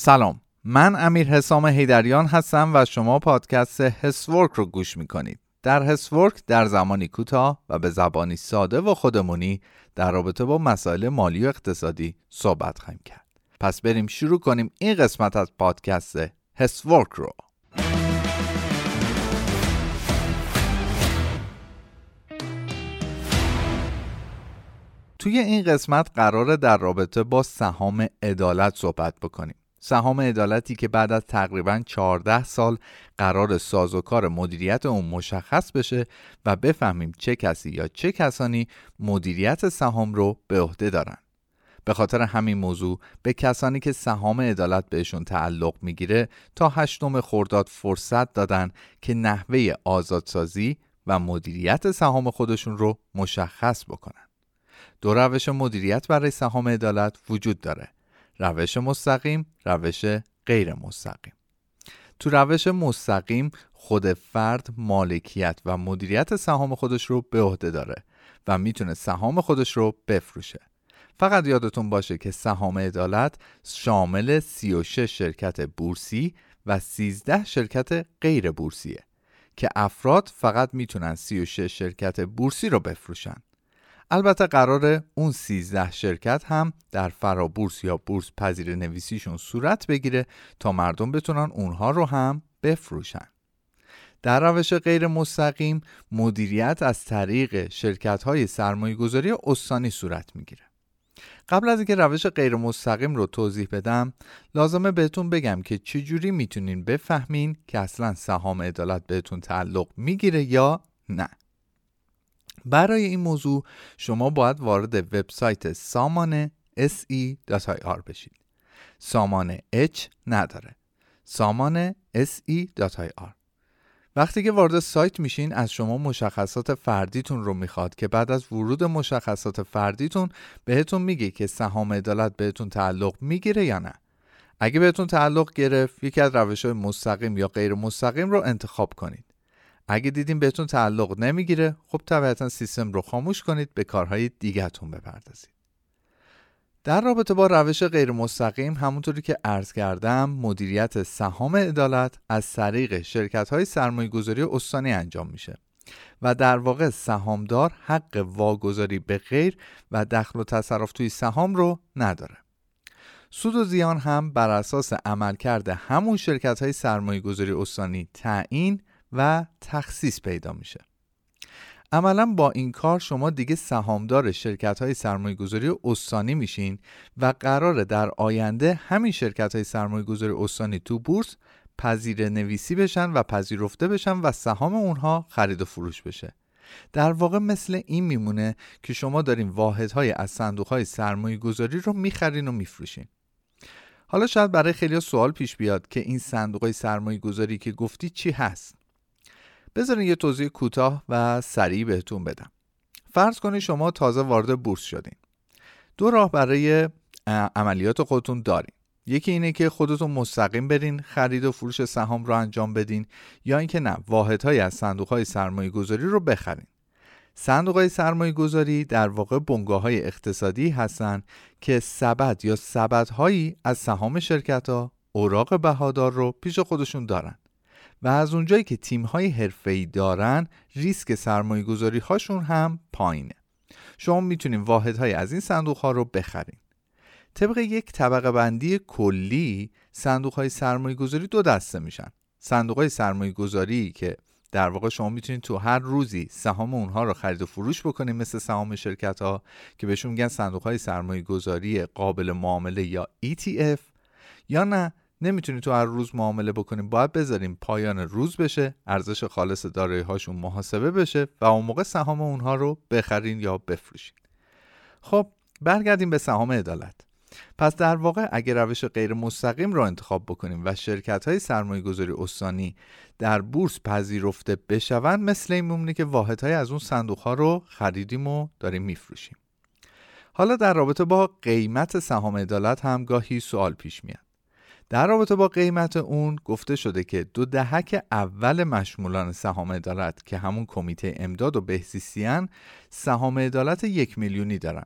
سلام. من امیر حسام هیدریان هستم و شما پادکست هسورک رو گوش می‌کنید. در هسورک در زمانی کوتاه و به زبانی ساده و خودمونی در رابطه با مسائل مالی و اقتصادی صحبت خواهیم کرد. پس بریم شروع کنیم این قسمت از پادکست هسورک رو. توی این قسمت قراره در رابطه با سهام عدالت صحبت بکنیم. سهام عدالتی که بعد از تقریبا 14 سال قرار سازوکار مدیریت اون مشخص بشه و بفهمیم چه کسی یا چه کسانی مدیریت سهام رو به عهده دارن. به خاطر همین موضوع به کسانی که سهام عدالت بهشون تعلق می‌گیره تا هشتم خرداد فرصت دادن که نحوه آزادسازی و مدیریت سهام خودشون رو مشخص بکنن. دو روش مدیریت برای سهام عدالت وجود داره. روش مستقیم روش غیر مستقیم. تو روش مستقیم خود فرد مالکیت و مدیریت سهام خودش رو به عهده داره و می‌تونه سهام خودش رو بفروشه. فقط یادتون باشه که سهام عدالت شامل 36 شرکت بورسی و 13 شرکت غیر بورسیه که افراد فقط می‌تونن 36 شرکت بورسی رو بفروشن. البته قرار اون 13 شرکت هم در فرابورس یا بورس پذیر نویسیشون صورت بگیره تا مردم بتونن اونها رو هم بفروشن. در روش غیر مستقیم مدیریت از طریق شرکت های سرمایه گذاری استانی صورت می‌گیره. قبل از اینکه روش غیر مستقیم رو توضیح بدم لازمه بهتون بگم که چجوری می‌تونین بفهمین که اصلا سهام عدالت بهتون تعلق می‌گیره یا نه. برای این موضوع شما باید وارد وبسایت سامان se.ir بشید. سامان H نداره. سامان se.ir وقتی که وارد سایت میشین از شما مشخصات فردیتون رو می‌خواد که بعد از ورود مشخصات فردیتون بهتون میگه که سهام عدالت بهتون تعلق می‌گیره یا نه. اگه بهتون تعلق گرفت یکی از روش های مستقیم یا غیر مستقیم رو انتخاب کنید. اگه دیدین بهتون تعلق نمی‌گیره خب طبیعتا سیستم رو خاموش کنید به کارهای دیگهتون بپردازید. در رابطه با روش غیر مستقیم همونطوری که عرض کردم مدیریت سهام عدالت از طریق شرکت های سرمایه گذاری استانی انجام میشه و در واقع سهامدار حق واگذاری به غیر و دخل و تصرف توی سهام رو نداره. سود و زیان هم بر اساس عملکرد همون شرکت های سرمایه گذاری استانی تعیین و تخصیص پیدا میشه. عملا با این کار شما دیگه سهامدار شرکت های سرمایه گذاری استانی میشین و قراره در آینده همین شرکت های سرمایه گذاری استانی تو بورس پذیر نویسی بشن و پذیرفته بشن و سهام اونها خرید و فروش بشه. در واقع مثل این میمونه که شما دارین واحدهای از صندوق های سرمایه گذاری رو می‌خرین و میفروشین. حالا شاید برای خیلی سوال پیش بیاد که این صندوق های سرمایه گذاری که گفتی چی هست؟ بذارین یه توضیح کوتاه و سریع بهتون بدم. فرض کنید شما تازه وارد بورس شدین. دو راه برای عملیات خودتون دارین. یکی اینه که خودتون مستقیم برین خرید و فروش سهام رو انجام بدین یا اینکه نه واحدهایی از صندوق های سرمایه گذاری رو بخرین. صندوق های سرمایه گذاری در واقع بنگاه های اقتصادی هستند که سبد یا سبد هایی از سهام شرکت ها اوراق بهادار رو پیش خودشون دارن. و از اونجایی که تیم های حرفه‌ای دارن ریسک سرمایه گذاری هاشون هم پایینه. شما می‌تونید واحدهای از این صندوق ها رو بخرین. طبق یک طبقه بندی کلی صندوق های سرمایه گذاری دو دسته میشن. صندوق های سرمایه گذاری که در واقع شما می‌تونید تو هر روزی سهام اونها رو خرید و فروش بکنید مثل سهام شرکت ها که بهشون میگن صندوق های سرمایه گذاری قابل معامله یا ETF یا نه نمی‌تونی تو هر روز معامله بکنیم باید بذاریم پایان روز بشه ارزش خالص دارایی هاشون محاسبه بشه و اون موقع سهام اونها رو بخرین یا بفروشین. خب برگردیم به سهام عدالت. پس در واقع اگر روش غیر مستقیم رو انتخاب بکنیم و شرکت های سرمایه گذاری استانی در بورس پذیرفته بشوند مثل این میمونه که واحد های از اون صندوق ها رو خریدیم و داریم میفروشیم. حالا در رابطه با قیمت سهام عدالت هم گاهی سوال پیش میاد. در رابطه با قیمت اون گفته شده که دو دهک اول مشمولان سهام عدالت که همون کمیته امداد و بهزیستیان سهام عدالت یک میلیونی دارن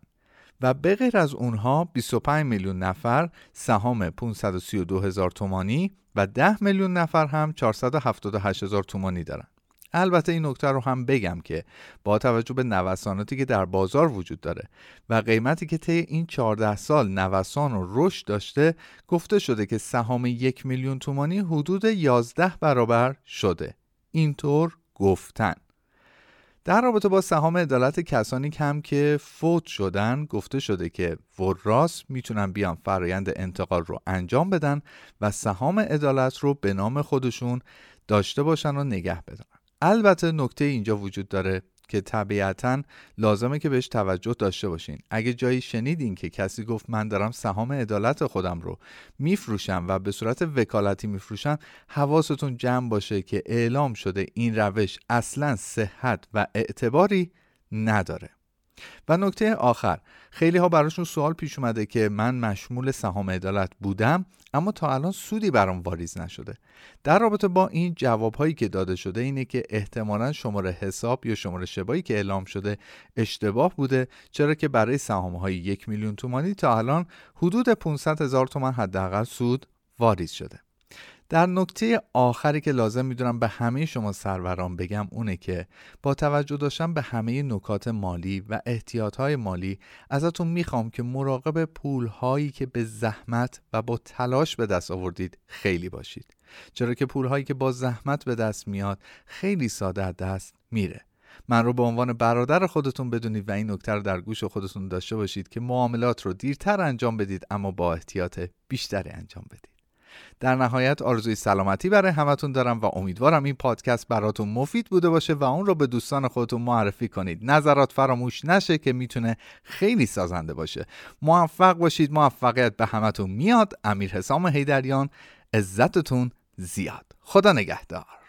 و به غیر از اونها 25 میلیون نفر سهام 532 هزار تومانی و 10 میلیون نفر هم 478 هزار تومانی دارن. البته این نکته رو هم بگم که با توجه به نوساناتی که در بازار وجود داره و قیمتی که طی این 14 سال نوسان و رشد داشته گفته شده که سهام یک میلیون تومانی حدود 11 برابر شده. اینطور گفتن. در رابطه با سهام عدالت کسانی کم که فوت شدن گفته شده که وراس می‌تونن بیان فرایند انتقال رو انجام بدن و سهام عدالت رو به نام خودشون داشته باشن و نگه بدن. البته نکته اینجا وجود داره که طبیعتا لازمه که بهش توجه داشته باشین. اگه جایی شنیدین که کسی گفت من دارم سهام عدالت خودم رو میفروشم و به صورت وکالتی میفروشم حواستون جمع باشه که اعلام شده این روش اصلا صحت و اعتباری نداره. و نکته آخر خیلی ها براشون سوال پیش اومده که من مشمول سهام عدالت بودم اما تا الان سودی برام واریز نشده. در رابطه با این جواب هایی که داده شده اینه که احتمالا شماره حساب یا شماره شبایی که اعلام شده اشتباه بوده چرا که برای سهام های یک میلیون تومانی تا الان حدود 500 هزار تومان حداقل سود واریز شده. در نکته آخری که لازم می‌دونم به همه شما سروران بگم اونه که با توجه داشتن به همه نکات مالی و احتیاط های مالی ازتون می‌خوام که مراقب پول هایی که به زحمت و با تلاش به دست آوردید خیلی باشید. چرا که پول هایی که با زحمت به دست میاد خیلی ساده دست میره. من رو به عنوان برادر خودتون بدونید و این نکته رو در گوش خودتون داشته باشید که معاملات رو دیرتر انجام بدید اما با احتیاط بیشتری انجام بدید. در نهایت آرزوی سلامتی برای همتون دارم و امیدوارم این پادکست براتون مفید بوده باشه و اون رو به دوستان خودتون معرفی کنید. نظرات فراموش نشه که می‌تونه خیلی سازنده باشه. موفق باشید. موفقیت به همتون میاد. امیر حسام هیدریان عزتتون زیاد. خدا نگهدار.